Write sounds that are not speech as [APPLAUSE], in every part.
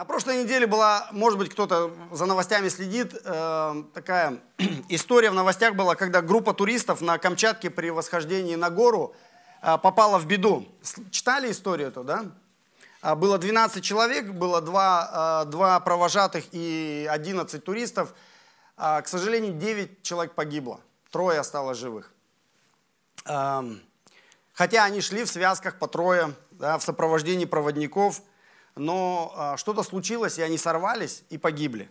На прошлой неделе была, может быть, кто-то за новостями следит, э, такая [CLEARS THROAT] история в новостях была, когда группа туристов на Камчатке при восхождении на гору э, попала в беду. Читали историю эту, да? А, было 12 человек, было два, э, два провожатых и 11 туристов. А, к сожалению, 9 человек погибло, трое осталось живых. Эм, хотя они шли в связках по трое, да, в сопровождении проводников, но а, что-то случилось, и они сорвались и погибли.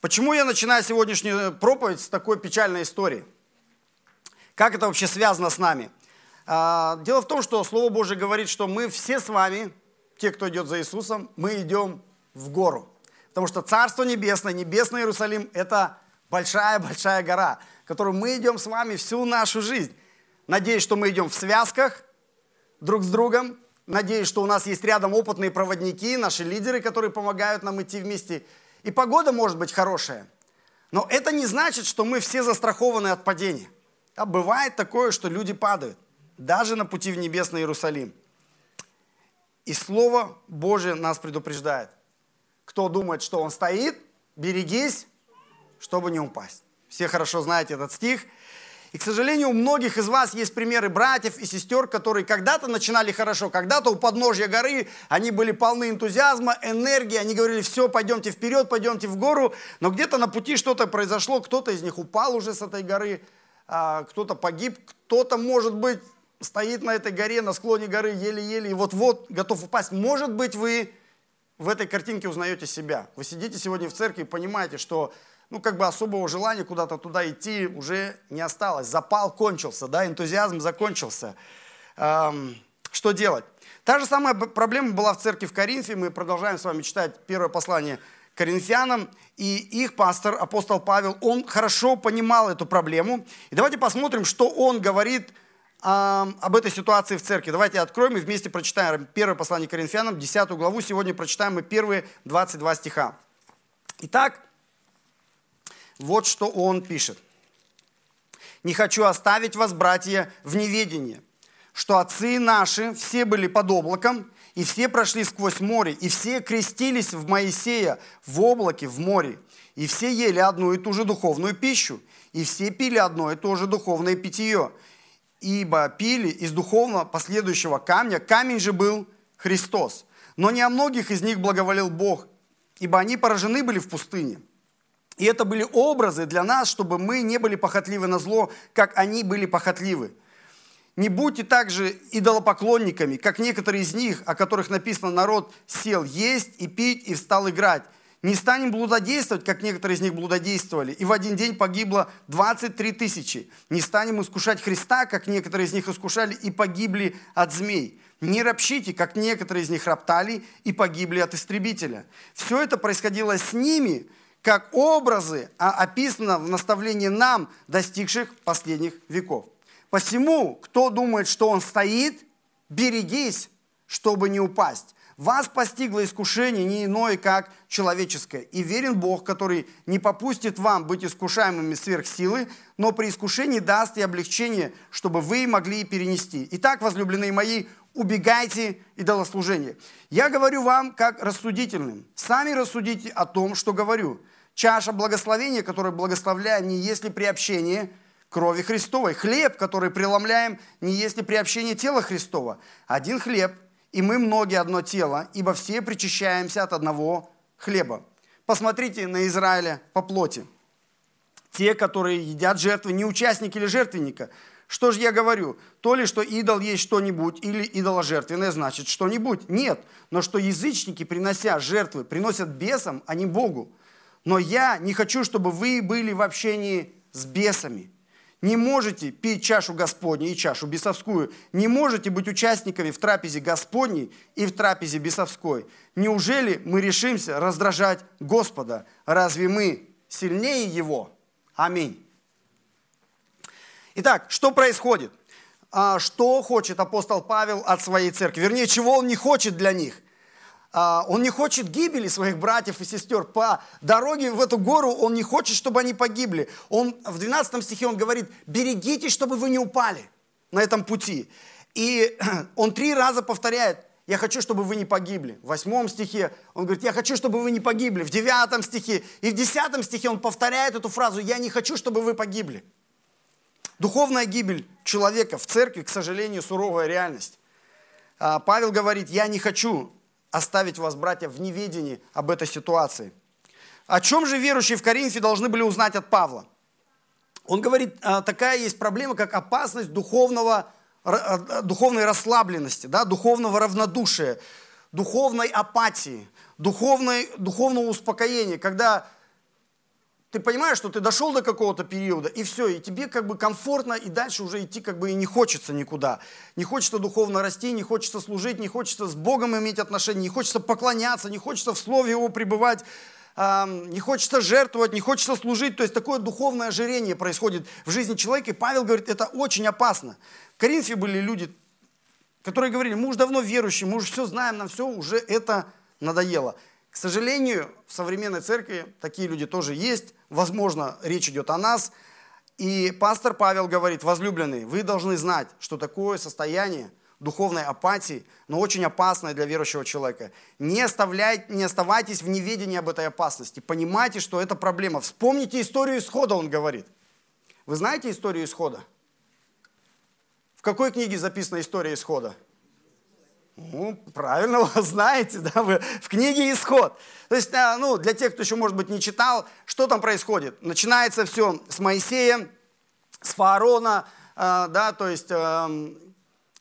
Почему я начинаю сегодняшнюю проповедь с такой печальной истории? Как это вообще связано с нами? А, дело в том, что Слово Божье говорит, что мы все с вами, те, кто идет за Иисусом, мы идем в гору. Потому что Царство Небесное, Небесный Иерусалим – это большая-большая гора, которую мы идем с вами всю нашу жизнь. Надеюсь, что мы идем в связках, друг с другом. Надеюсь, что у нас есть рядом опытные проводники, наши лидеры, которые помогают нам идти вместе. И погода может быть хорошая. Но это не значит, что мы все застрахованы от падения. А бывает такое, что люди падают, даже на пути в небесный Иерусалим. И Слово Божие нас предупреждает. Кто думает, что он стоит, берегись, чтобы не упасть. Все хорошо знаете этот стих – и, к сожалению, у многих из вас есть примеры братьев и сестер, которые когда-то начинали хорошо, когда-то у подножья горы они были полны энтузиазма, энергии, они говорили, все, пойдемте вперед, пойдемте в гору, но где-то на пути что-то произошло, кто-то из них упал уже с этой горы, а, кто-то погиб, кто-то, может быть, стоит на этой горе, на склоне горы еле-еле и вот-вот готов упасть. Может быть, вы в этой картинке узнаете себя. Вы сидите сегодня в церкви и понимаете, что ну, как бы особого желания куда-то туда идти уже не осталось. Запал кончился, да, энтузиазм закончился. Эм, что делать? Та же самая проблема была в церкви в Коринфе. Мы продолжаем с вами читать первое послание коринфянам. И их пастор, апостол Павел, он хорошо понимал эту проблему. И давайте посмотрим, что он говорит эм, об этой ситуации в церкви. Давайте откроем и вместе прочитаем первое послание коринфянам, 10 главу. Сегодня прочитаем мы первые 22 стиха. Итак, вот что он пишет. «Не хочу оставить вас, братья, в неведении, что отцы наши все были под облаком, и все прошли сквозь море, и все крестились в Моисея в облаке, в море, и все ели одну и ту же духовную пищу, и все пили одно и то же духовное питье, ибо пили из духовного последующего камня, камень же был Христос. Но не о многих из них благоволил Бог, ибо они поражены были в пустыне. И это были образы для нас, чтобы мы не были похотливы на зло, как они были похотливы. Не будьте также идолопоклонниками, как некоторые из них, о которых написано, народ сел есть и пить и встал играть. Не станем блудодействовать, как некоторые из них блудодействовали, и в один день погибло 23 тысячи. Не станем искушать Христа, как некоторые из них искушали и погибли от змей. Не ропщите, как некоторые из них роптали и погибли от истребителя. Все это происходило с ними, как образы, а описано в наставлении нам, достигших последних веков. Посему, кто думает, что он стоит, берегись, чтобы не упасть. Вас постигло искушение не иное, как человеческое. И верен Бог, который не попустит вам быть искушаемыми сверх силы, но при искушении даст и облегчение, чтобы вы могли перенести. Итак, возлюбленные мои, убегайте идолослужения. Я говорю вам как рассудительным. Сами рассудите о том, что говорю. Чаша благословения, которую благословляем, не есть ли приобщение крови Христовой. Хлеб, который преломляем, не есть ли приобщение тела Христова. Один хлеб, и мы многие одно тело, ибо все причащаемся от одного хлеба. Посмотрите на Израиля по плоти. Те, которые едят жертвы, не участники или жертвенника. Что же я говорю? То ли, что идол есть что-нибудь, или идоложертвенное значит что-нибудь? Нет. Но что язычники, принося жертвы, приносят бесам, а не Богу. Но я не хочу, чтобы вы были в общении с бесами. Не можете пить чашу Господню и чашу бесовскую. Не можете быть участниками в трапезе Господней и в трапезе бесовской. Неужели мы решимся раздражать Господа? Разве мы сильнее Его? Аминь. Итак, что происходит? А, что хочет апостол Павел от своей церкви? Вернее, чего он не хочет для них? А, он не хочет гибели своих братьев и сестер. По дороге в эту гору он не хочет, чтобы они погибли. Он, в 12 стихе он говорит, берегитесь, чтобы вы не упали на этом пути. И [CLEARS THROAT] он три раза повторяет, я хочу, чтобы вы не погибли. В восьмом стихе он говорит, я хочу, чтобы вы не погибли. В девятом стихе и в десятом стихе он повторяет эту фразу, я не хочу, чтобы вы погибли. Духовная гибель человека в церкви, к сожалению, суровая реальность. А, Павел говорит, я не хочу оставить вас, братья, в неведении об этой ситуации. О чем же верующие в Коринфе должны были узнать от Павла? Он говорит, а, такая есть проблема, как опасность духовного Э, духовной расслабленности, да, духовного равнодушия, духовной апатии, духовной, духовного успокоения, когда ты понимаешь, что ты дошел до какого-то периода, и все, и тебе как бы комфортно, и дальше уже идти как бы и не хочется никуда. Не хочется духовно расти, не хочется служить, не хочется с Богом иметь отношения, не хочется поклоняться, не хочется в Слове Его пребывать, не хочется жертвовать, не хочется служить. То есть такое духовное ожирение происходит в жизни человека. И Павел говорит, это очень опасно. В Коринфе были люди, которые говорили, мы уже давно верующие, мы уже все знаем, нам все уже это надоело. К сожалению, в современной церкви такие люди тоже есть. Возможно, речь идет о нас. И пастор Павел говорит, возлюбленные, вы должны знать, что такое состояние – духовной апатии, но очень опасной для верующего человека. Не, оставляйте, не оставайтесь в неведении об этой опасности. Понимайте, что это проблема. Вспомните историю исхода, он говорит. Вы знаете историю исхода? В какой книге записана история исхода? Ну, правильно, вы [LAUGHS] знаете, да, вы в книге «Исход». То есть, а, ну, для тех, кто еще, может быть, не читал, что там происходит? Начинается все с Моисея, с фараона, а, да, то есть эм,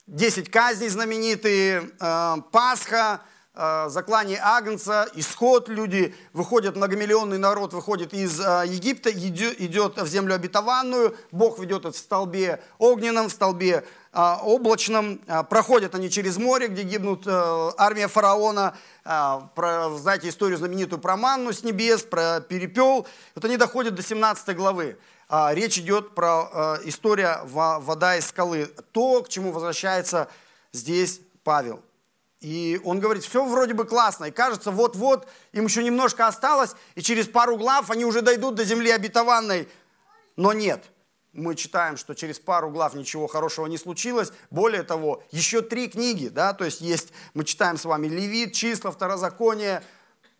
10 казней знаменитые, э, Пасха, э, заклание Агнца, исход, люди выходят, многомиллионный народ выходит из э, Египта, идет в землю обетованную, Бог ведет их в столбе огненном, в столбе облачном, проходят они через море, где гибнут армия фараона, знаете историю знаменитую про манну с небес, про перепел, вот они доходят до 17 главы. А, речь идет про а, история вода из скалы. То, к чему возвращается здесь Павел. И он говорит, все вроде бы классно, и кажется, вот-вот, им еще немножко осталось, и через пару глав они уже дойдут до земли обетованной. Но нет, мы читаем, что через пару глав ничего хорошего не случилось. Более того, еще три книги, да, то есть есть, мы читаем с вами Левит, Числа, Второзаконие.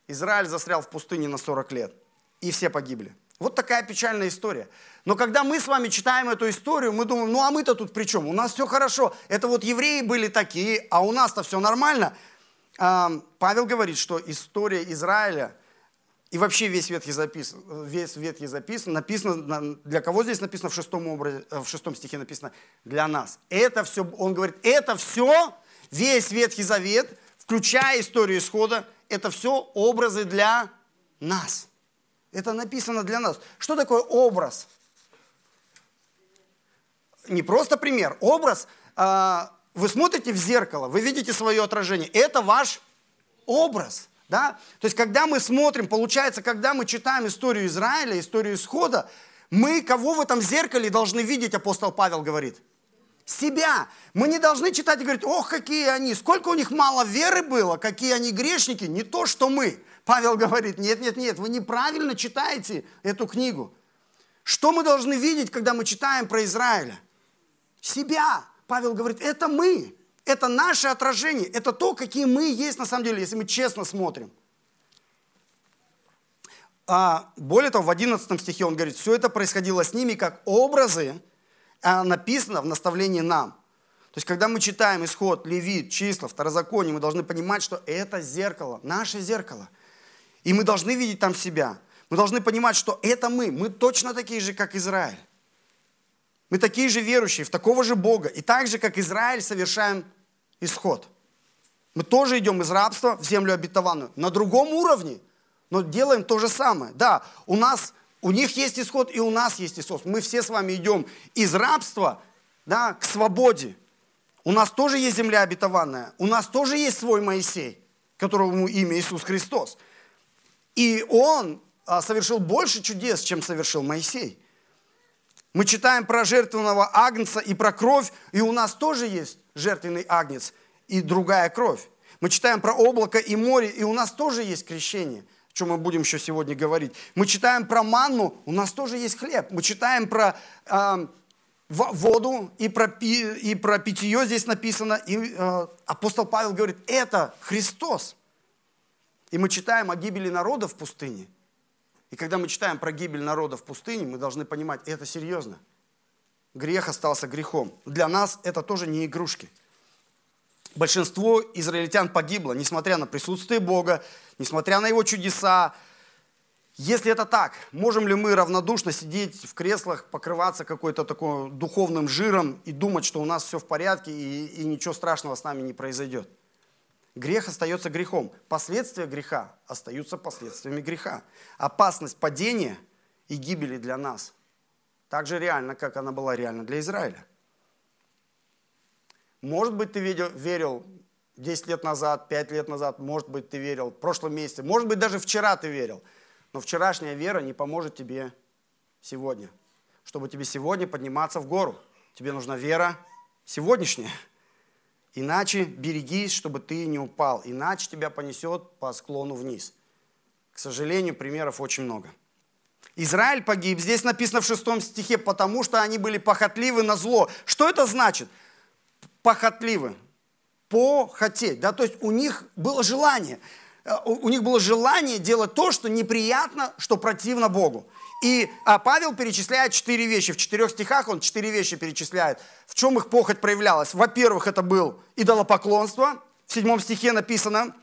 Израиль застрял в пустыне на 40 лет, и все погибли. Вот такая печальная история. Но когда мы с вами читаем эту историю, мы думаем, ну а мы-то тут при чем? У нас все хорошо. Это вот евреи были такие, а у нас-то все нормально. Павел говорит, что история Израиля и вообще весь Ветхий, записан, весь Ветхий записан, написано, для кого здесь написано в шестом, образе, в шестом стихе написано? Для нас. Это все, он говорит, это все, весь Ветхий Завет, включая историю исхода, это все образы для нас. Это написано для нас. Что такое образ? Не просто пример. Образ, а, вы смотрите в зеркало, вы видите свое отражение. Это ваш образ. Да? То есть, когда мы смотрим, получается, когда мы читаем историю Израиля, историю исхода, мы кого в этом зеркале должны видеть, апостол Павел говорит? Себя. Мы не должны читать и говорить, ох, какие они, сколько у них мало веры было, какие они грешники, не то, что мы. Павел говорит, нет, нет, нет, вы неправильно читаете эту книгу. Что мы должны видеть, когда мы читаем про Израиля? Себя. Павел говорит, это мы, это наше отражение, это то, какие мы есть на самом деле, если мы честно смотрим. А, более того, в 11 стихе он говорит, все это происходило с ними как образы, а написано в наставлении нам. То есть, когда мы читаем исход, Левит, числа, второзаконие, мы должны понимать, что это зеркало, наше зеркало – и мы должны видеть там себя. Мы должны понимать, что это мы. Мы точно такие же, как Израиль. Мы такие же верующие в такого же Бога. И так же, как Израиль, совершаем исход. Мы тоже идем из рабства в землю обетованную. На другом уровне, но делаем то же самое. Да, у нас, у них есть исход, и у нас есть исход. Мы все с вами идем из рабства да, к свободе. У нас тоже есть земля обетованная. У нас тоже есть свой Моисей, которому имя Иисус Христос. И он а, совершил больше чудес, чем совершил Моисей. Мы читаем про жертвенного агнца и про кровь, и у нас тоже есть жертвенный агнец и другая кровь. Мы читаем про облако и море, и у нас тоже есть крещение, о чем мы будем еще сегодня говорить. Мы читаем про манну, у нас тоже есть хлеб. Мы читаем про э, воду, и про, и про питье здесь написано. И э, апостол Павел говорит, это Христос. И мы читаем о гибели народа в пустыне. И когда мы читаем про гибель народа в пустыне, мы должны понимать, это серьезно. Грех остался грехом. Для нас это тоже не игрушки. Большинство израильтян погибло, несмотря на присутствие Бога, несмотря на Его чудеса. Если это так, можем ли мы равнодушно сидеть в креслах, покрываться какой-то такой духовным жиром и думать, что у нас все в порядке и, и ничего страшного с нами не произойдет? Грех остается грехом. Последствия греха остаются последствиями греха. Опасность падения и гибели для нас так же реальна, как она была реальна для Израиля. Может быть, ты верил 10 лет назад, 5 лет назад, может быть, ты верил в прошлом месяце, может быть, даже вчера ты верил. Но вчерашняя вера не поможет тебе сегодня. Чтобы тебе сегодня подниматься в гору, тебе нужна вера сегодняшняя. Иначе берегись, чтобы ты не упал, иначе тебя понесет по склону вниз. К сожалению, примеров очень много. Израиль погиб, здесь написано в шестом стихе, потому что они были похотливы на зло. Что это значит? похотливы, похотеть, да, то есть у них было желание, э, у них было желание делать то, что неприятно, что противно Богу. И а Павел перечисляет четыре вещи. В четырех стихах он четыре вещи перечисляет. В чем их похоть проявлялась? Во-первых, это был идолопоклонство. В седьмом стихе написано,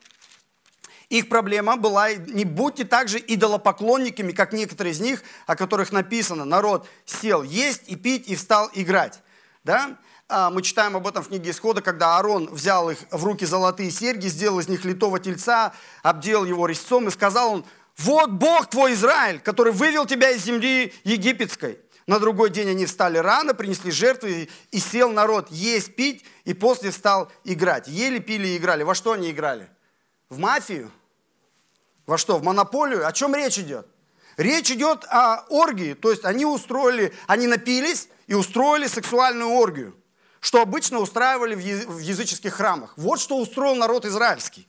их проблема была, не будьте также идолопоклонниками, как некоторые из них, о которых написано, народ сел есть и пить и встал играть. Да? А, мы читаем об этом в книге Исхода, когда Аарон взял их в руки золотые серьги, сделал из них литого тельца, обделал его резцом и сказал он, вот Бог твой Израиль, который вывел тебя из земли египетской. На другой день они встали рано, принесли жертвы, и сел народ есть, пить, и после стал играть. Ели, пили и играли. Во что они играли? В мафию? Во что? В монополию? О чем речь идет? Речь идет о оргии, то есть они устроили, они напились и устроили сексуальную оргию что обычно устраивали в языческих храмах. Вот что устроил народ израильский.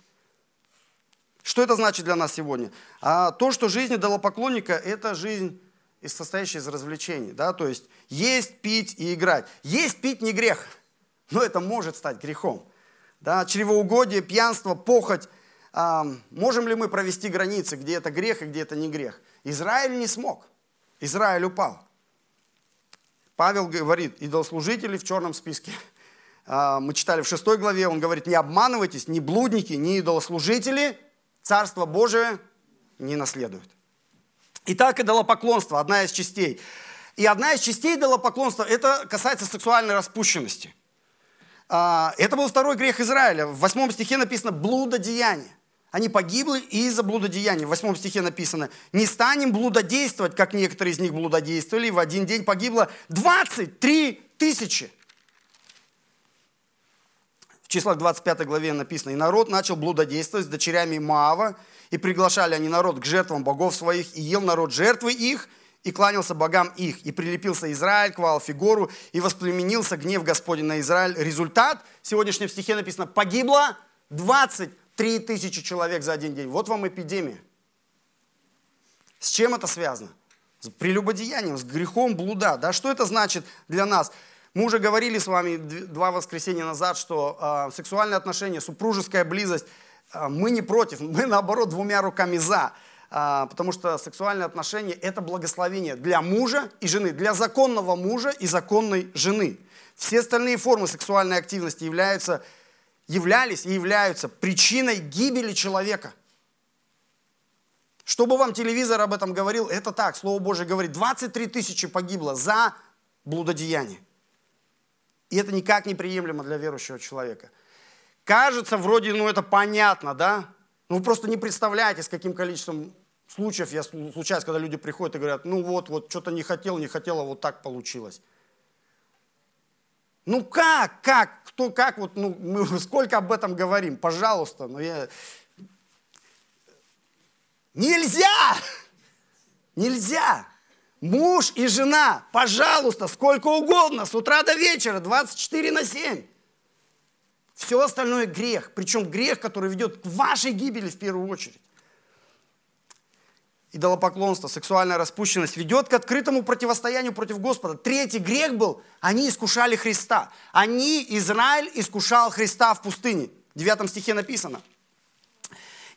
Что это значит для нас сегодня? А то, что жизнь идолопоклонника – это жизнь, состоящая из развлечений. Да? То есть есть, пить и играть. Есть, пить не грех, но это может стать грехом. Да? Чревоугодие, пьянство, похоть. Можем ли мы провести границы, где это грех и где это не грех? Израиль не смог. Израиль упал. Павел говорит, идолослужители в черном списке. А, мы читали в шестой главе, он говорит, не обманывайтесь, ни блудники, ни идолослужители Царство Божие не наследуют. Итак, идолопоклонство, одна из частей. И одна из частей идолопоклонства, это касается сексуальной распущенности. А, это был второй грех Израиля. В восьмом стихе написано «блудодеяние». Они погибли из-за блудодеяния. В восьмом стихе написано, не станем блудодействовать, как некоторые из них блудодействовали. В один день погибло 23 тысячи. В числах 25 главе написано, и народ начал блудодействовать с дочерями Маава, и приглашали они народ к жертвам богов своих, и ел народ жертвы их, и кланялся богам их, и прилепился Израиль к Ваалфигору, и воспламенился гнев Господень на Израиль. Результат, в сегодняшнем стихе написано, погибло 20 Три тысячи человек за один день. Вот вам эпидемия. С чем это связано? С прелюбодеянием, с грехом блуда. Да, что это значит для нас? Мы уже говорили с вами два воскресенья назад, что э, сексуальные отношения, супружеская близость, э, мы не против, мы наоборот двумя руками за. Э, потому что сексуальные отношения – это благословение для мужа и жены, для законного мужа и законной жены. Все остальные формы сексуальной активности являются являлись и являются причиной гибели человека. Чтобы вам телевизор об этом говорил, это так, Слово Божье говорит, 23 тысячи погибло за блудодеяние. И это никак не приемлемо для верующего человека. Кажется, вроде, ну это понятно, да? Но вы просто не представляете, с каким количеством случаев я случаюсь, когда люди приходят и говорят, ну вот, вот, что-то не хотел, не хотела, вот так получилось. Ну как, как, кто, как, вот, ну, мы [LAUGHS] сколько об этом говорим, пожалуйста, но я... Нельзя! [LAUGHS] Нельзя! Муж и жена, пожалуйста, сколько угодно, с утра до вечера, 24 на 7. Все остальное грех, причем грех, который ведет к вашей гибели в первую очередь. Идолопоклонство, сексуальная распущенность ведет к открытому противостоянию против Господа. Третий грех был, они искушали Христа. Они, Израиль, искушал Христа в пустыне. В 9 стихе написано.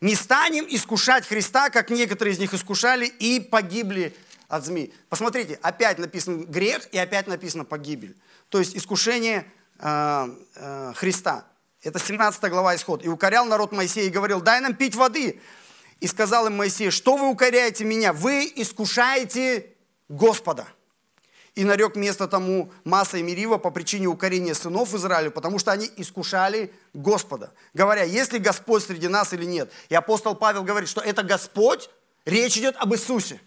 Не станем искушать Христа, как некоторые из них искушали и погибли от змей. Посмотрите, опять написан грех и опять написано погибель. То есть искушение э, э, Христа. Это 17 глава Исход. «И укорял народ Моисея и говорил, дай нам пить воды. И сказал им Моисей, что вы укоряете меня? Вы искушаете Господа. И нарек место тому Маса и Мерива по причине укорения сынов Израиля, потому что они искушали Господа, говоря, есть ли Господь среди нас или нет. И апостол Павел говорит, что это Господь, речь идет об Иисусе.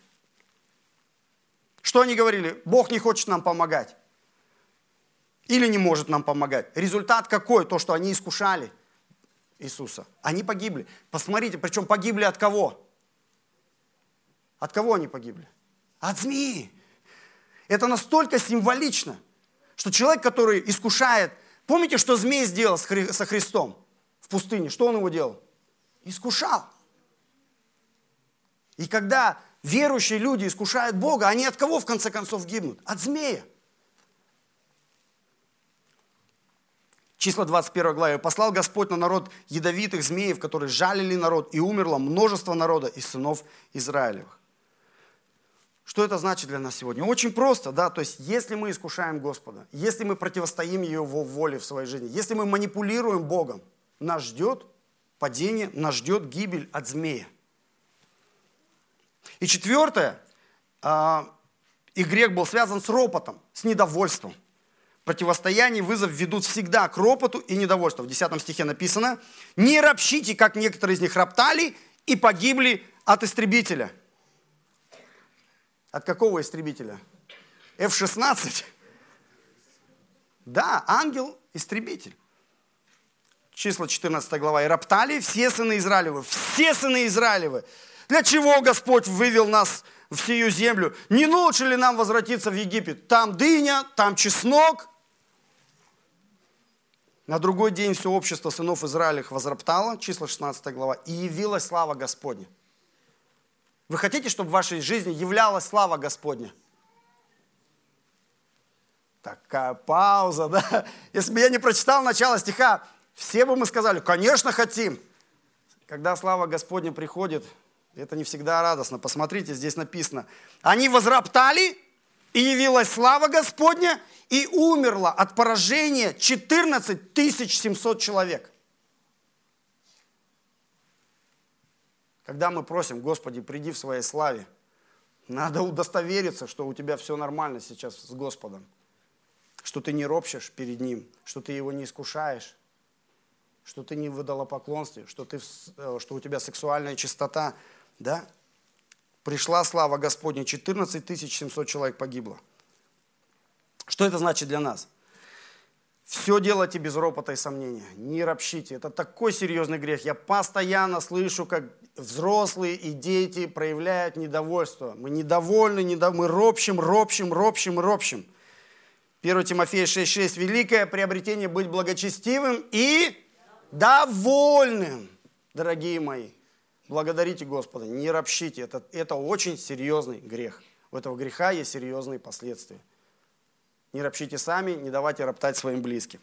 Что они говорили? Бог не хочет нам помогать. Или не может нам помогать. Результат какой? То, что они искушали – Иисуса. Они погибли. Посмотрите, причем погибли от кого? От кого они погибли? От змеи. Это настолько символично, что человек, который искушает... Помните, что змей сделал со Христом в пустыне? Что он его делал? Искушал. И когда верующие люди искушают Бога, они от кого в конце концов гибнут? От змея. Числа 21 главе. «Послал Господь на народ ядовитых змеев, которые жалили народ, и умерло множество народа из сынов Израилевых». Что это значит для нас сегодня? Очень просто, да, то есть если мы искушаем Господа, если мы противостоим Его воле в своей жизни, если мы манипулируем Богом, нас ждет падение, нас ждет гибель от змея. И четвертое, э, и грех был связан с ропотом, с недовольством противостояние вызов ведут всегда к ропоту и недовольству. В 10 стихе написано, не ропщите, как некоторые из них роптали и погибли от истребителя. От какого истребителя? F-16? Да, ангел-истребитель. Числа 14 глава. «И роптали все сыны Израилевы, все сыны Израилевы. Для чего Господь вывел нас в сию землю? Не лучше ли нам возвратиться в Египет? Там дыня, там чеснок, на другой день все общество сынов Израилевых возроптало, числа 16 глава, и явилась слава Господня. Вы хотите, чтобы в вашей жизни являлась слава Господня? Такая пауза, [LAUGHS] да? Если бы я не прочитал начало стиха, все бы мы сказали, конечно, хотим. Когда слава Господня приходит, это не всегда радостно. Посмотрите, здесь написано. Они возроптали, и явилась слава Господня, и умерло от поражения 14 700 человек. Когда мы просим, Господи, приди в своей славе, надо удостовериться, что у тебя все нормально сейчас с Господом, что ты не ропщешь перед Ним, что ты Его не искушаешь, что ты не выдала поклонстве, что, ты, э, что у тебя сексуальная чистота, да? Пришла слава Господня, 14 700 человек погибло. Что это значит для нас? Все делайте без ропота и сомнения. Не ропщите. Это такой серьезный грех. Я постоянно слышу, как взрослые и дети проявляют недовольство. Мы недовольны, недов... мы ропщим, ропщим, ропщим, ропщим. 1 Тимофея 6,6. Великое приобретение быть благочестивым и довольным, дорогие мои. Благодарите Господа, не ропщите. Это, это очень серьезный грех. У этого греха есть серьезные последствия. Не ропщите сами, не давайте роптать своим близким.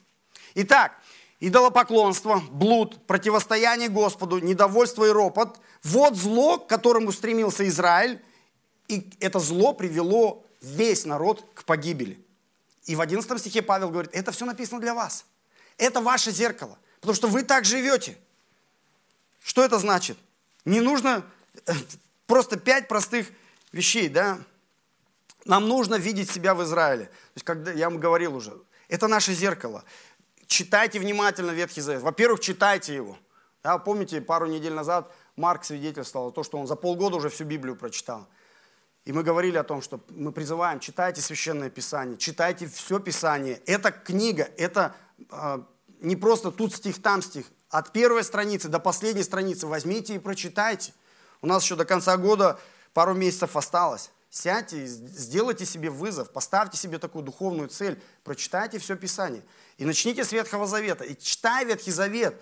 Итак, идолопоклонство, блуд, противостояние Господу, недовольство и ропот – вот зло, к которому стремился Израиль, и это зло привело весь народ к погибели. И в 11 стихе Павел говорит, это все написано для вас. Это ваше зеркало, потому что вы так живете. Что это значит? Не нужно э, просто пять простых вещей, да? Нам нужно видеть себя в Израиле. То есть, когда я вам говорил уже, это наше зеркало. Читайте внимательно Ветхий Завет. Во-первых, читайте его. Да, помните, пару недель назад Марк свидетельствовал то, что он за полгода уже всю Библию прочитал. И мы говорили о том, что мы призываем, читайте Священное Писание, читайте все Писание. Это книга, это э, не просто тут стих, там стих. От первой страницы до последней страницы возьмите и прочитайте. У нас еще до конца года пару месяцев осталось. Сядьте, сделайте себе вызов, поставьте себе такую духовную цель, прочитайте все Писание. И начните с Ветхого Завета. И читай Ветхий Завет.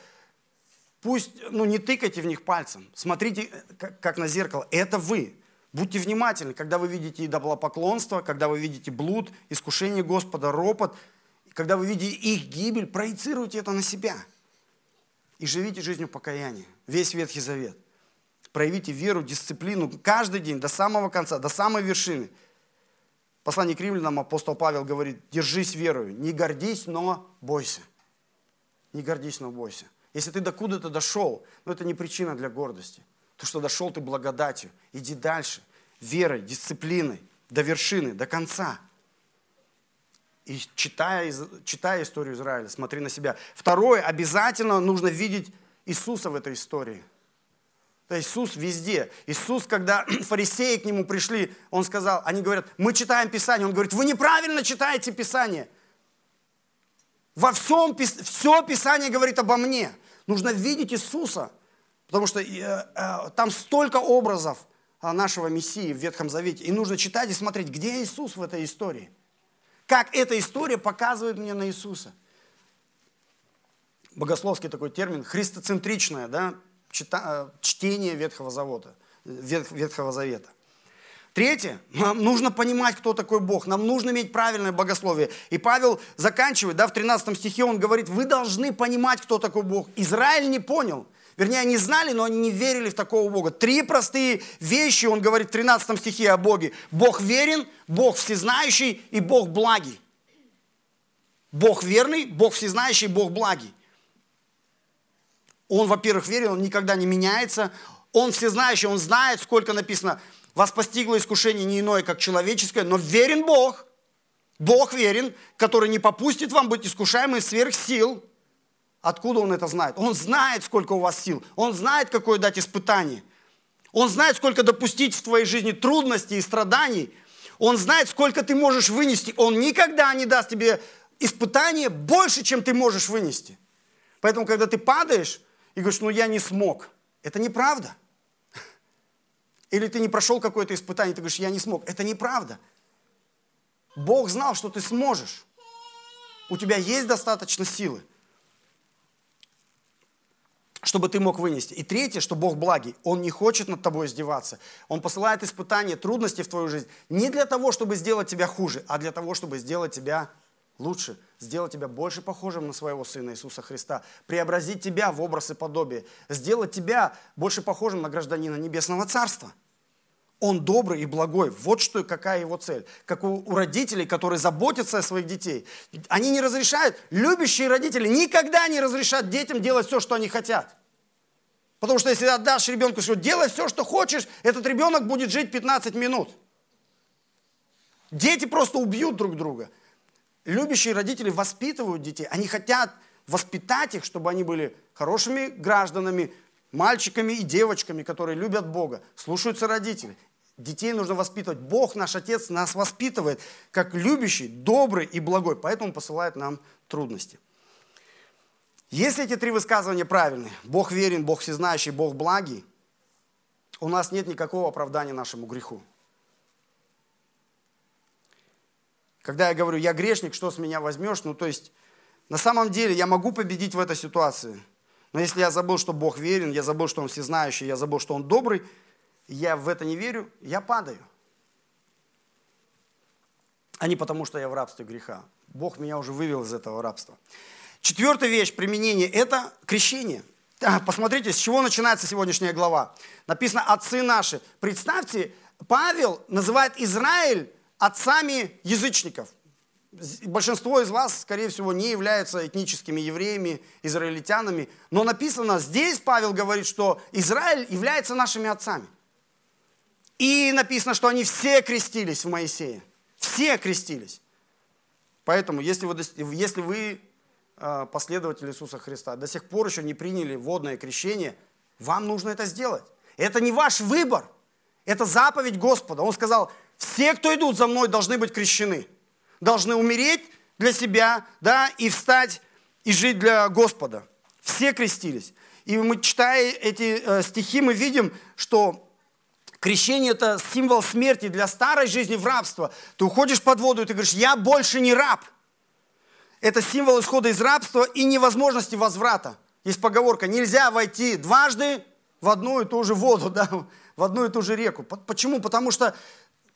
Пусть, ну не тыкайте в них пальцем. Смотрите, как, как на зеркало. Это вы. Будьте внимательны, когда вы видите идолопоклонство, когда вы видите блуд, искушение Господа, ропот, когда вы видите их гибель, проецируйте это на себя. И живите жизнью покаяния. Весь Ветхий Завет. Проявите веру, дисциплину каждый день, до самого конца, до самой вершины. Послание к римлянам апостол Павел говорит, держись верою, не гордись, но бойся. Не гордись, но бойся. Если ты докуда-то дошел, но это не причина для гордости. То, что дошел ты благодатью, иди дальше, верой, дисциплиной, до вершины, до конца. И читая, читая историю Израиля, смотри на себя. Второе, обязательно нужно видеть Иисуса в этой истории. То есть Иисус везде. Иисус, когда [CLEARS THROAT] фарисеи к нему пришли, он сказал, они говорят, мы читаем Писание. Он говорит, вы неправильно читаете Писание. Во всем, все Писание говорит обо мне. Нужно видеть Иисуса, потому что э, э, там столько образов нашего Мессии в Ветхом Завете. И нужно читать и смотреть, где Иисус в этой истории. Как эта история показывает мне на Иисуса. Богословский такой термин, христоцентричное да, э, чтение Ветхого, Завода, Ветхого Завета. Третье, нам нужно понимать, кто такой Бог. Нам нужно иметь правильное богословие. И Павел заканчивает, да, в 13 стихе он говорит, вы должны понимать, кто такой Бог. Израиль не понял. Вернее, они знали, но они не верили в такого Бога. Три простые вещи он говорит в 13 стихе о Боге. Бог верен, Бог всезнающий и Бог благий. Бог верный, Бог всезнающий, Бог благий. Он, во-первых, верен, он никогда не меняется. Он всезнающий, он знает, сколько написано – вас постигло искушение не иное, как человеческое, но верен Бог. Бог верен, который не попустит вам быть искушаемым сверх сил. Откуда он это знает? Он знает, сколько у вас сил. Он знает, какое дать испытание. Он знает, сколько допустить в твоей жизни трудностей и страданий. Он знает, сколько ты можешь вынести. Он никогда не даст тебе испытание больше, чем ты можешь вынести. Поэтому, когда ты падаешь и говоришь, ну я не смог, это неправда. [LAUGHS] Или ты не прошел какое-то испытание, ты говоришь, я не смог. Это неправда. Бог знал, что ты сможешь. У тебя есть достаточно силы, чтобы ты мог вынести. И третье, что Бог благий. Он не хочет над тобой издеваться. Он посылает испытания, трудности в твою жизнь не для того, чтобы сделать тебя хуже, а для того, чтобы сделать тебя лучше, сделать тебя больше похожим на своего Сына Иисуса Христа, преобразить тебя в образ и подобие, сделать тебя больше похожим на гражданина Небесного Царства. Он добрый и благой. Вот что, какая его цель. Как у, у родителей, которые заботятся о своих детей. Они не разрешают, любящие родители никогда не разрешат детям делать все, что они хотят. Потому что если отдашь ребенку, что делай все, что хочешь, этот ребенок будет жить 15 минут. Дети просто убьют друг друга любящие родители воспитывают детей. Они хотят воспитать их, чтобы они были хорошими гражданами, мальчиками и девочками, которые любят Бога, слушаются родителей. Детей нужно воспитывать. Бог, наш Отец, нас воспитывает как любящий, добрый и благой. Поэтому посылает нам трудности. Если эти три высказывания правильны, Бог верен, Бог всезнающий, Бог благий, у нас нет никакого оправдания нашему греху. Когда я говорю, я грешник, что с меня возьмешь? Ну, то есть, на самом деле, я могу победить в этой ситуации. Но если я забыл, что Бог верен, я забыл, что Он всезнающий, я забыл, что Он добрый, я в это не верю, я падаю. А не потому, что я в рабстве греха. Бог меня уже вывел из этого рабства. Четвертая вещь применения – это крещение. Посмотрите, с чего начинается сегодняшняя глава. Написано «отцы наши». Представьте, Павел называет Израиль отцами язычников. Большинство из вас, скорее всего, не являются этническими евреями, израильтянами. Но написано, здесь Павел говорит, что Израиль является нашими отцами. И написано, что они все крестились в Моисее. Все крестились. Поэтому, если вы, если вы а, последователь Иисуса Христа, до сих пор еще не приняли водное крещение, вам нужно это сделать. Это не ваш выбор. Это заповедь Господа. Он сказал, все, кто идут за мной, должны быть крещены. Должны умереть для себя, да, и встать и жить для Господа. Все крестились. И мы, читая эти э, стихи, мы видим, что крещение – это символ смерти для старой жизни в рабство. Ты уходишь под воду, и ты говоришь, я больше не раб. Это символ исхода из рабства и невозможности возврата. Есть поговорка, нельзя войти дважды в одну и ту же воду, [LAUGHS] да, в одну и ту же реку. Почему? Потому что,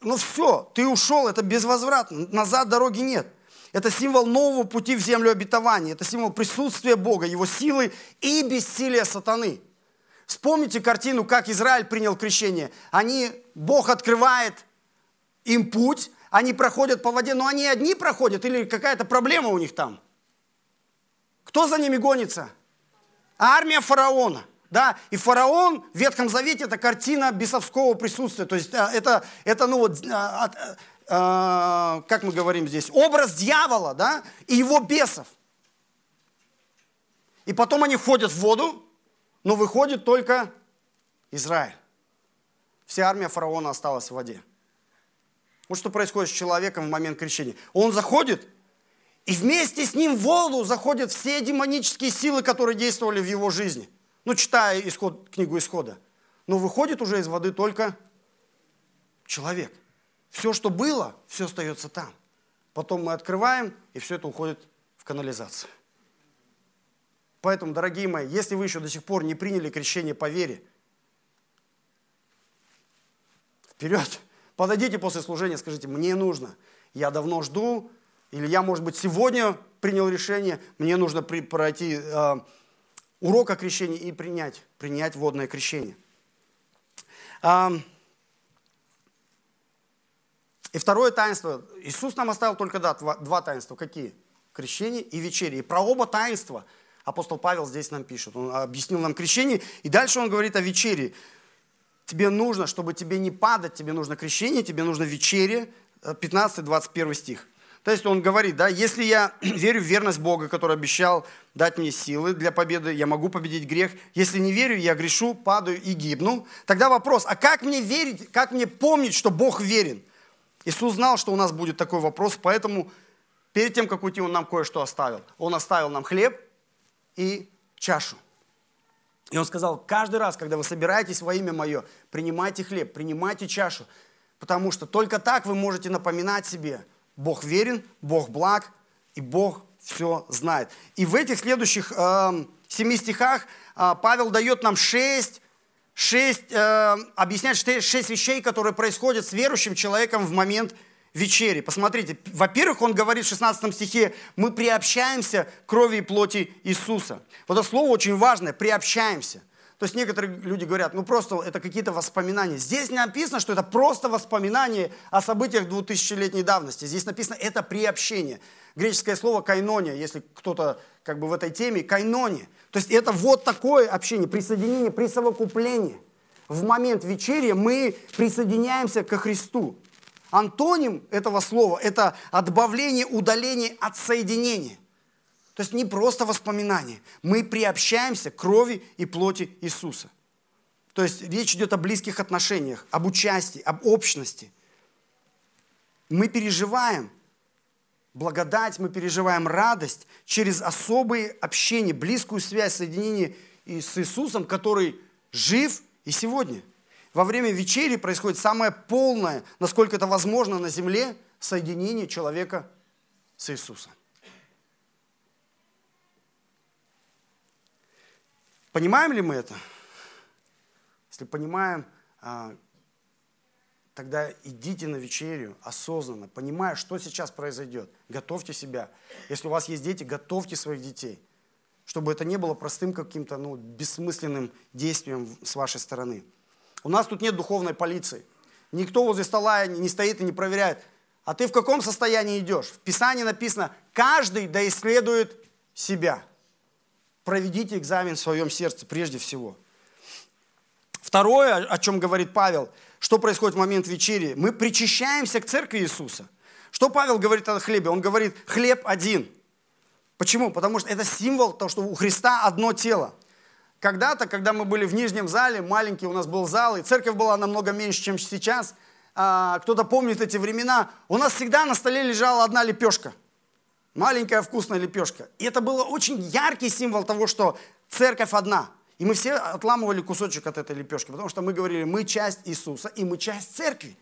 ну все, ты ушел, это безвозвратно, назад дороги нет. Это символ нового пути в землю обетования. Это символ присутствия Бога, Его силы и бессилия сатаны. Вспомните картину, как Израиль принял крещение. Они, Бог открывает им путь, они проходят по воде, но они одни проходят или какая-то проблема у них там? Кто за ними гонится? Армия фараона. Да, и фараон в Ветхом Завете это картина бесовского присутствия. То есть э, это, это ну вот, а, а, как мы говорим здесь, образ дьявола, да, и его бесов. И потом они входят в воду, но выходит только Израиль. Вся армия фараона осталась в воде. Вот что происходит с человеком в момент крещения. Он заходит, и вместе с ним в воду заходят все демонические силы, которые действовали в его жизни – ну, читая исход, книгу исхода. Но выходит уже из воды только человек. Все, что было, все остается там. Потом мы открываем, и все это уходит в канализацию. Поэтому, дорогие мои, если вы еще до сих пор не приняли крещение по вере, вперед, подойдите после служения, скажите, мне нужно, я давно жду, или я, может быть, сегодня принял решение, мне нужно пройти э, урок о крещении и принять, принять водное крещение. И второе таинство. Иисус нам оставил только да, два таинства. Какие? Крещение и вечерие. И про оба таинства апостол Павел здесь нам пишет. Он объяснил нам крещение. И дальше он говорит о вечере. Тебе нужно, чтобы тебе не падать, тебе нужно крещение, тебе нужно вечере. 15-21 стих. То есть он говорит, да, если я [CLEARS THROAT] верю в верность Бога, который обещал дать мне силы для победы, я могу победить грех. Если не верю, я грешу, падаю и гибну. Тогда вопрос, а как мне верить, как мне помнить, что Бог верен? Иисус знал, что у нас будет такой вопрос, поэтому перед тем, как уйти, Он нам кое-что оставил. Он оставил нам хлеб и чашу. И Он сказал, каждый раз, когда вы собираетесь во имя Мое, принимайте хлеб, принимайте чашу, потому что только так вы можете напоминать себе – Бог верен, Бог благ, и Бог все знает. И в этих следующих э, семи стихах э, Павел дает нам шесть, шесть э, объясняет шесть, шесть вещей, которые происходят с верующим человеком в момент вечери. Посмотрите, во-первых, он говорит в 16 стихе, мы приобщаемся к крови и плоти Иисуса. Вот это слово очень важное, приобщаемся – то есть некоторые люди говорят, ну просто это какие-то воспоминания. Здесь не написано, что это просто воспоминания о событиях 2000-летней давности. Здесь написано, это приобщение. Греческое слово кайнония, если кто-то как бы в этой теме, кайнония. То есть это вот такое общение, присоединение, присовокупление. В момент вечери мы присоединяемся ко Христу. Антоним этого слова – это отбавление, удаление от соединения. То есть не просто воспоминания. Мы приобщаемся к крови и плоти Иисуса. То есть речь идет о близких отношениях, об участии, об общности. Мы переживаем благодать, мы переживаем радость через особые общения, близкую связь, соединение с Иисусом, который жив и сегодня. Во время вечери происходит самое полное, насколько это возможно на земле, соединение человека с Иисусом. Понимаем ли мы это? Если понимаем, а, тогда идите на вечерю осознанно, понимая, что сейчас произойдет. Готовьте себя. Если у вас есть дети, готовьте своих детей, чтобы это не было простым каким-то ну, бессмысленным действием с вашей стороны. У нас тут нет духовной полиции. Никто возле стола не стоит и не проверяет. А ты в каком состоянии идешь? В Писании написано, каждый да исследует себя – Проведите экзамен в своем сердце прежде всего. Второе, о чем говорит Павел, что происходит в момент вечери. Мы причащаемся к церкви Иисуса. Что Павел говорит о хлебе? Он говорит, хлеб один. Почему? Потому что это символ того, что у Христа одно тело. Когда-то, когда мы были в нижнем зале, маленький у нас был зал, и церковь была намного меньше, чем сейчас, а, кто-то помнит эти времена, у нас всегда на столе лежала одна лепешка – Маленькая вкусная лепешка. И это был очень яркий символ того, что церковь одна. И мы все отламывали кусочек от этой лепешки, потому что мы говорили, мы часть Иисуса, и мы часть церкви.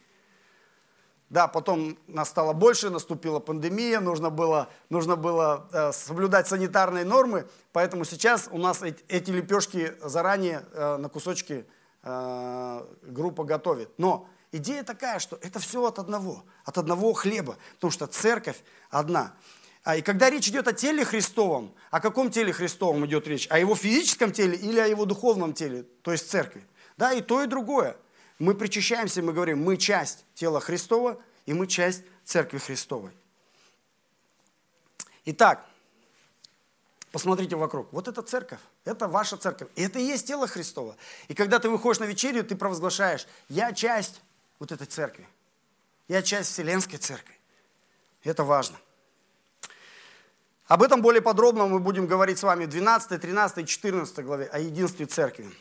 Да, потом нас стало больше, наступила пандемия, нужно было, нужно было э, соблюдать санитарные нормы, поэтому сейчас у нас эти, лепешки заранее э, на кусочки э, группа готовит. Но идея такая, что это все от одного, от одного хлеба, потому что церковь одна. А, и когда речь идет о теле Христовом, о каком теле Христовом идет речь? О его физическом теле или о его духовном теле, то есть церкви? Да, и то, и другое. Мы причащаемся, мы говорим, мы часть тела Христова, и мы часть Церкви Христовой. Итак, посмотрите вокруг. Вот это церковь, это ваша церковь. И это и есть тело Христово. И когда ты выходишь на вечерю, ты провозглашаешь, я часть вот этой церкви. Я часть Вселенской церкви. Это важно. Об этом более подробно мы будем говорить с вами в 12, 13 и 14 главе о единстве церкви.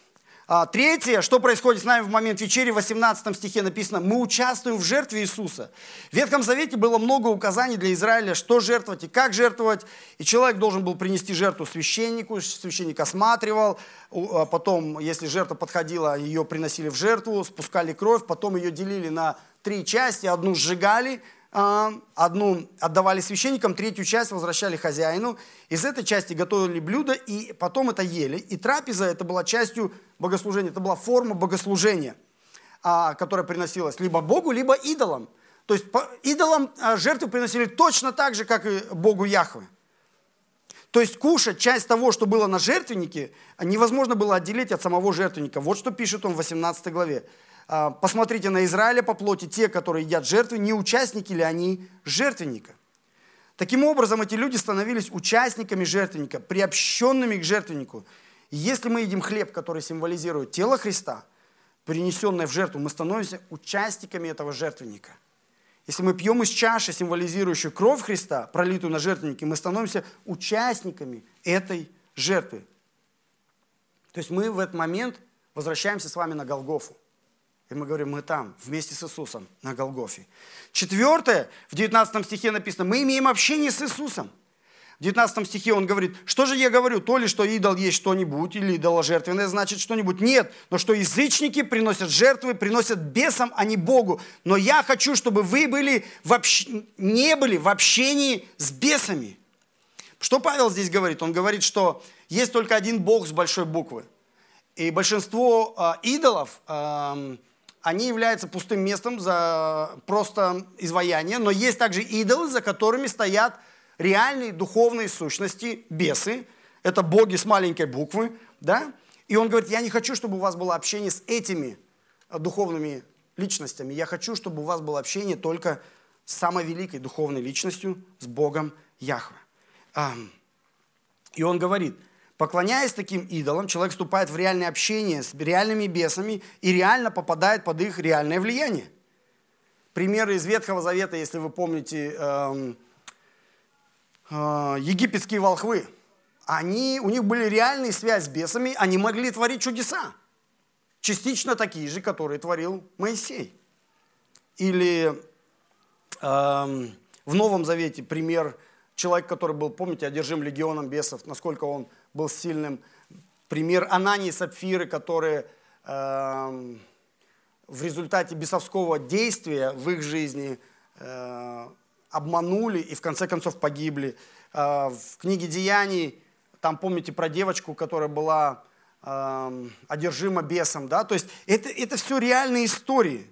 А, третье, что происходит с нами в момент вечери, в 18 стихе написано, мы участвуем в жертве Иисуса. В Ветхом Завете было много указаний для Израиля, что жертвовать и как жертвовать. И человек должен был принести жертву священнику, священник осматривал, а потом, если жертва подходила, ее приносили в жертву, спускали кровь, потом ее делили на три части, одну сжигали, одну отдавали священникам, третью часть возвращали хозяину. Из этой части готовили блюдо, и потом это ели. И трапеза это была частью богослужения, это была форма богослужения, а, которая приносилась либо Богу, либо идолам. То есть идолам а, жертвы приносили точно так же, как и Богу Яхве. То есть кушать часть того, что было на жертвеннике, невозможно было отделить от самого жертвенника. Вот что пишет он в 18 главе. А, посмотрите на Израиля по плоти, те, которые едят жертвы, не участники ли они жертвенника? Таким образом, эти люди становились участниками жертвенника, приобщенными к жертвеннику. И если мы едим хлеб, который символизирует тело Христа, принесенное в жертву, мы становимся участниками этого жертвенника. Если мы пьем из чаши, символизирующую кровь Христа, пролитую на жертвеннике, мы становимся участниками этой жертвы. То есть мы в этот момент возвращаемся с вами на Голгофу. И мы говорим, мы там, вместе с Иисусом, на Голгофе. Четвертое, в 19 стихе написано, мы имеем общение с Иисусом. В 19 стихе он говорит, что же я говорю, то ли, что идол есть что-нибудь, или идоложертвенное значит что-нибудь. Нет, но что язычники приносят жертвы, приносят бесам, а не Богу. Но я хочу, чтобы вы были в общ... не были в общении с бесами. Что Павел здесь говорит? Он говорит, что есть только один Бог с большой буквы. И большинство э, идолов, э, они являются пустым местом за просто изваяние, но есть также идолы, за которыми стоят реальные духовные сущности, бесы, это боги с маленькой буквы, да? И он говорит, я не хочу, чтобы у вас было общение с этими э, духовными личностями, я хочу, чтобы у вас было общение только с самой великой духовной личностью, с Богом Яхве. И он говорит, Поклоняясь таким идолам, человек вступает в реальное общение с реальными бесами и реально попадает под их реальное влияние. Примеры из Ветхого Завета, если вы помните, э, э, египетские волхвы. Они, у них были реальные связи с бесами, они могли творить чудеса. Частично такие же, которые творил Моисей. Или э, в Новом Завете пример человек, который был, помните, одержим легионом бесов, насколько он был сильным. Пример Анании и Сапфиры, которые э, в результате бесовского действия в их жизни э, обманули и в конце концов погибли. Э, в книге Деяний, там помните про девочку, которая была э, одержима бесом. Да? То есть это, это все реальные истории.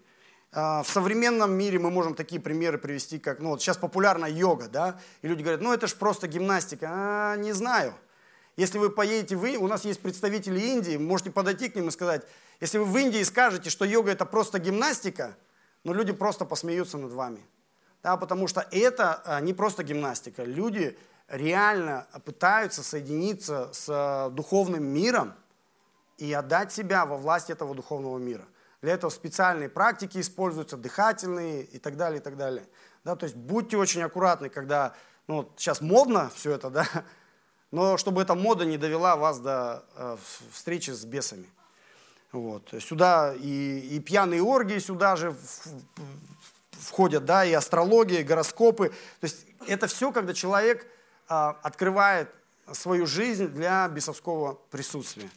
Э, в современном мире мы можем такие примеры привести, как, ну вот сейчас популярна йога, да, и люди говорят, ну это же просто гимнастика. А, не знаю. Если вы поедете в Индию, у нас есть представители Индии, можете подойти к ним и сказать, если вы в Индии скажете, что йога это просто гимнастика, ну люди просто посмеются над вами. Да, потому что это а, не просто гимнастика. Люди реально пытаются соединиться с а, духовным миром и отдать себя во власть этого духовного мира. Для этого специальные практики используются, дыхательные и так далее, и так далее. Да, то есть будьте очень аккуратны, когда ну, сейчас модно все это, да, но чтобы эта мода не довела вас до э, встречи с бесами. Вот. Сюда и, и пьяные оргии сюда же входят, да, и астрология, и гороскопы. То есть это все, когда человек э, открывает свою жизнь для бесовского присутствия.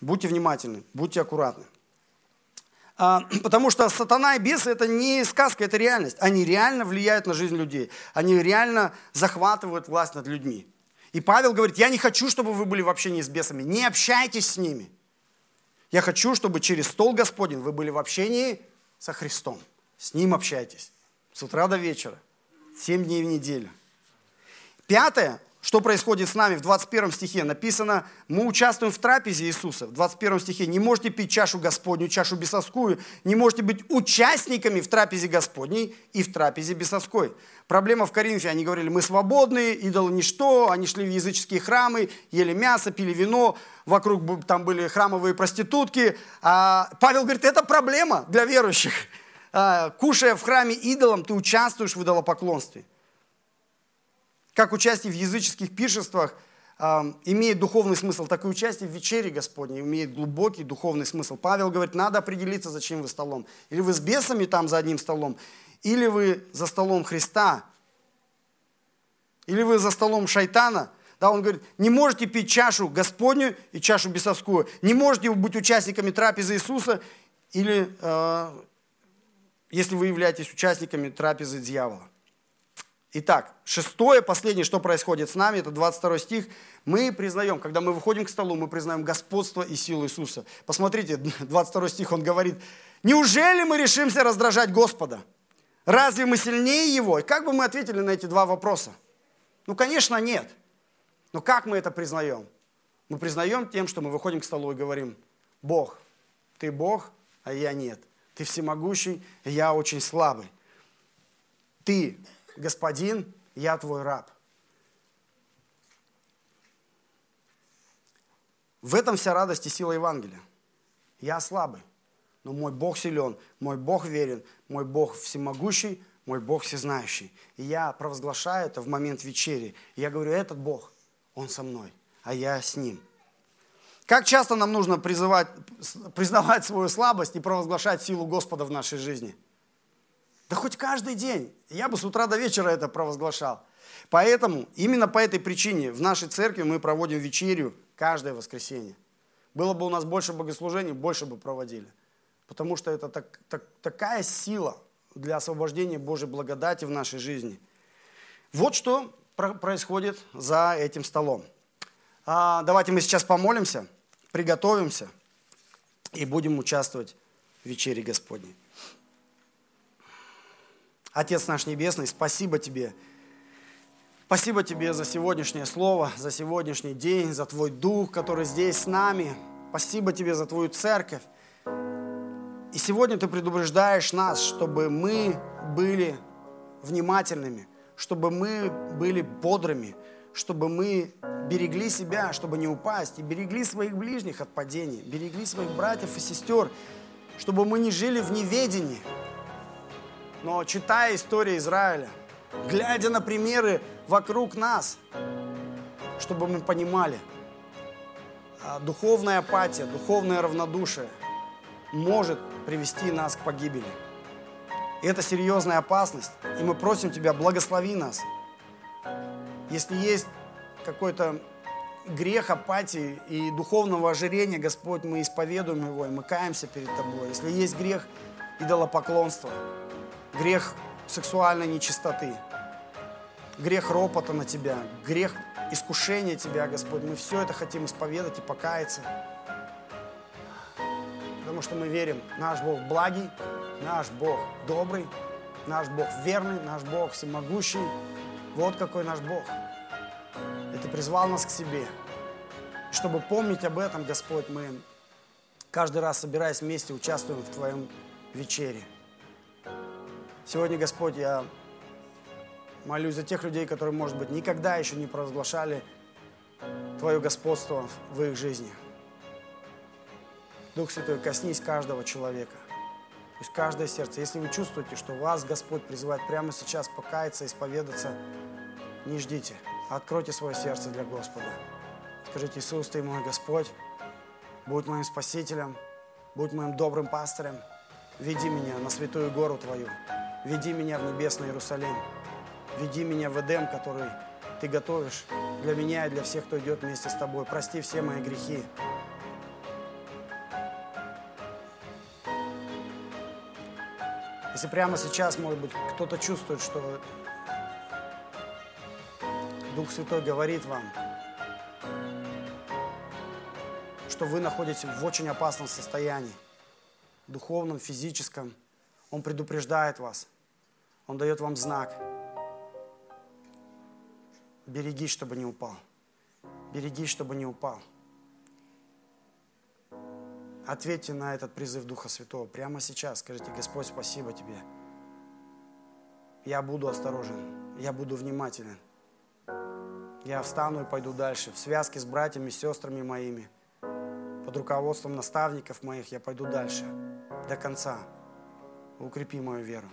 Будьте внимательны, будьте аккуратны. А, [CLEARS THROAT] потому что сатана и бесы это не сказка, это реальность. Они реально влияют на жизнь людей. Они реально захватывают власть над людьми. И Павел говорит, я не хочу, чтобы вы были в общении с бесами. Не общайтесь с ними. Я хочу, чтобы через стол Господень вы были в общении со Христом. С Ним общайтесь. С утра до вечера. Семь дней в неделю. Пятое, что происходит с нами в 21 стихе? Написано, мы участвуем в трапезе Иисуса. В 21 стихе не можете пить чашу Господню, чашу бесовскую, не можете быть участниками в трапезе Господней и в трапезе бесовской. Проблема в Коринфе, они говорили, мы свободные, идолы ничто, они шли в языческие храмы, ели мясо, пили вино, вокруг там были храмовые проститутки. А Павел говорит, это проблема для верующих. А, кушая в храме идолом, ты участвуешь в идолопоклонстве. Как участие в языческих пиршествах э, имеет духовный смысл, так и участие в вечере Господней имеет глубокий духовный смысл. Павел говорит, надо определиться, зачем вы столом. Или вы с бесами там за одним столом, или вы за столом Христа, или вы за столом шайтана. Да, он говорит, не можете пить чашу Господню и чашу бесовскую, не можете быть участниками трапезы Иисуса, или э, если вы являетесь участниками трапезы дьявола. Итак, шестое, последнее, что происходит с нами, это 22 стих. Мы признаем, когда мы выходим к столу, мы признаем господство и силу Иисуса. Посмотрите, [LAUGHS] 22 стих, он говорит, неужели мы решимся раздражать Господа? Разве мы сильнее Его? И как бы мы ответили на эти два вопроса? Ну, конечно, нет. Но как мы это признаем? Мы признаем тем, что мы выходим к столу и говорим, Бог, ты Бог, а я нет. Ты всемогущий, я очень слабый. Ты господин, я твой раб. В этом вся радость и сила Евангелия. Я слабый, но мой Бог силен, мой Бог верен, мой Бог всемогущий, мой Бог всезнающий. И я провозглашаю это в момент вечери. Я говорю, этот Бог, Он со мной, а я с Ним. Как часто нам нужно призывать, признавать свою слабость и провозглашать силу Господа в нашей жизни – да хоть каждый день. Я бы с утра до вечера это провозглашал. Поэтому, именно по этой причине в нашей церкви мы проводим вечерю каждое воскресенье. Было бы у нас больше богослужений, больше бы проводили. Потому что это так, так, такая сила для освобождения Божьей благодати в нашей жизни. Вот что происходит за этим столом. А, давайте мы сейчас помолимся, приготовимся и будем участвовать в вечере Господней. Отец наш Небесный, спасибо Тебе. Спасибо Тебе за сегодняшнее слово, за сегодняшний день, за Твой Дух, который здесь с нами. Спасибо Тебе за Твою церковь. И сегодня Ты предупреждаешь нас, чтобы мы были внимательными, чтобы мы были бодрыми, чтобы мы берегли себя, чтобы не упасть, и берегли своих ближних от падений, берегли своих братьев и сестер, чтобы мы не жили в неведении, но читая историю Израиля, глядя на примеры вокруг нас, чтобы мы понимали, а, духовная апатия, духовное равнодушие может привести нас к погибели. И это серьезная опасность, и мы просим Тебя, благослови нас. Если есть какой-то грех апатии и духовного ожирения, Господь, мы исповедуем его, и мы каемся перед Тобой. Если есть грех идолопоклонства, грех сексуальной нечистоты, грех ропота на Тебя, грех искушения Тебя, Господь. Мы все это хотим исповедать и покаяться. Потому что мы верим, наш Бог благий, наш Бог добрый, наш Бог верный, наш Бог всемогущий. Вот какой наш Бог. И Ты призвал нас к себе. Чтобы помнить об этом, Господь, мы каждый раз, собираясь вместе, участвуем в Твоем вечере. Сегодня, Господь, я молюсь за тех людей, которые, может быть, никогда еще не провозглашали Твое господство в их жизни. Дух Святой, коснись каждого человека. Пусть каждое сердце, если вы чувствуете, что вас Господь призывает прямо сейчас покаяться, исповедаться, не ждите, откройте свое сердце для Господа. Скажите, Иисус, Ты мой Господь, будь моим Спасителем, будь моим добрым пастырем, веди меня на святую гору Твою, Веди меня в небесный Иерусалим. Веди меня в Эдем, который Ты готовишь для меня и для всех, кто идет вместе с Тобой. Прости все мои грехи. Если прямо сейчас, может быть, кто-то чувствует, что Дух Святой говорит вам, что вы находитесь в очень опасном состоянии, духовном, физическом. Он предупреждает вас. Он дает вам знак. Берегись, чтобы не упал. Берегись, чтобы не упал. Ответьте на этот призыв Духа Святого прямо сейчас. Скажите, Господь, спасибо Тебе. Я буду осторожен, я буду внимателен. Я встану и пойду дальше. В связке с братьями, сестрами моими, под руководством наставников моих я пойду дальше, до конца. Укрепи мою веру.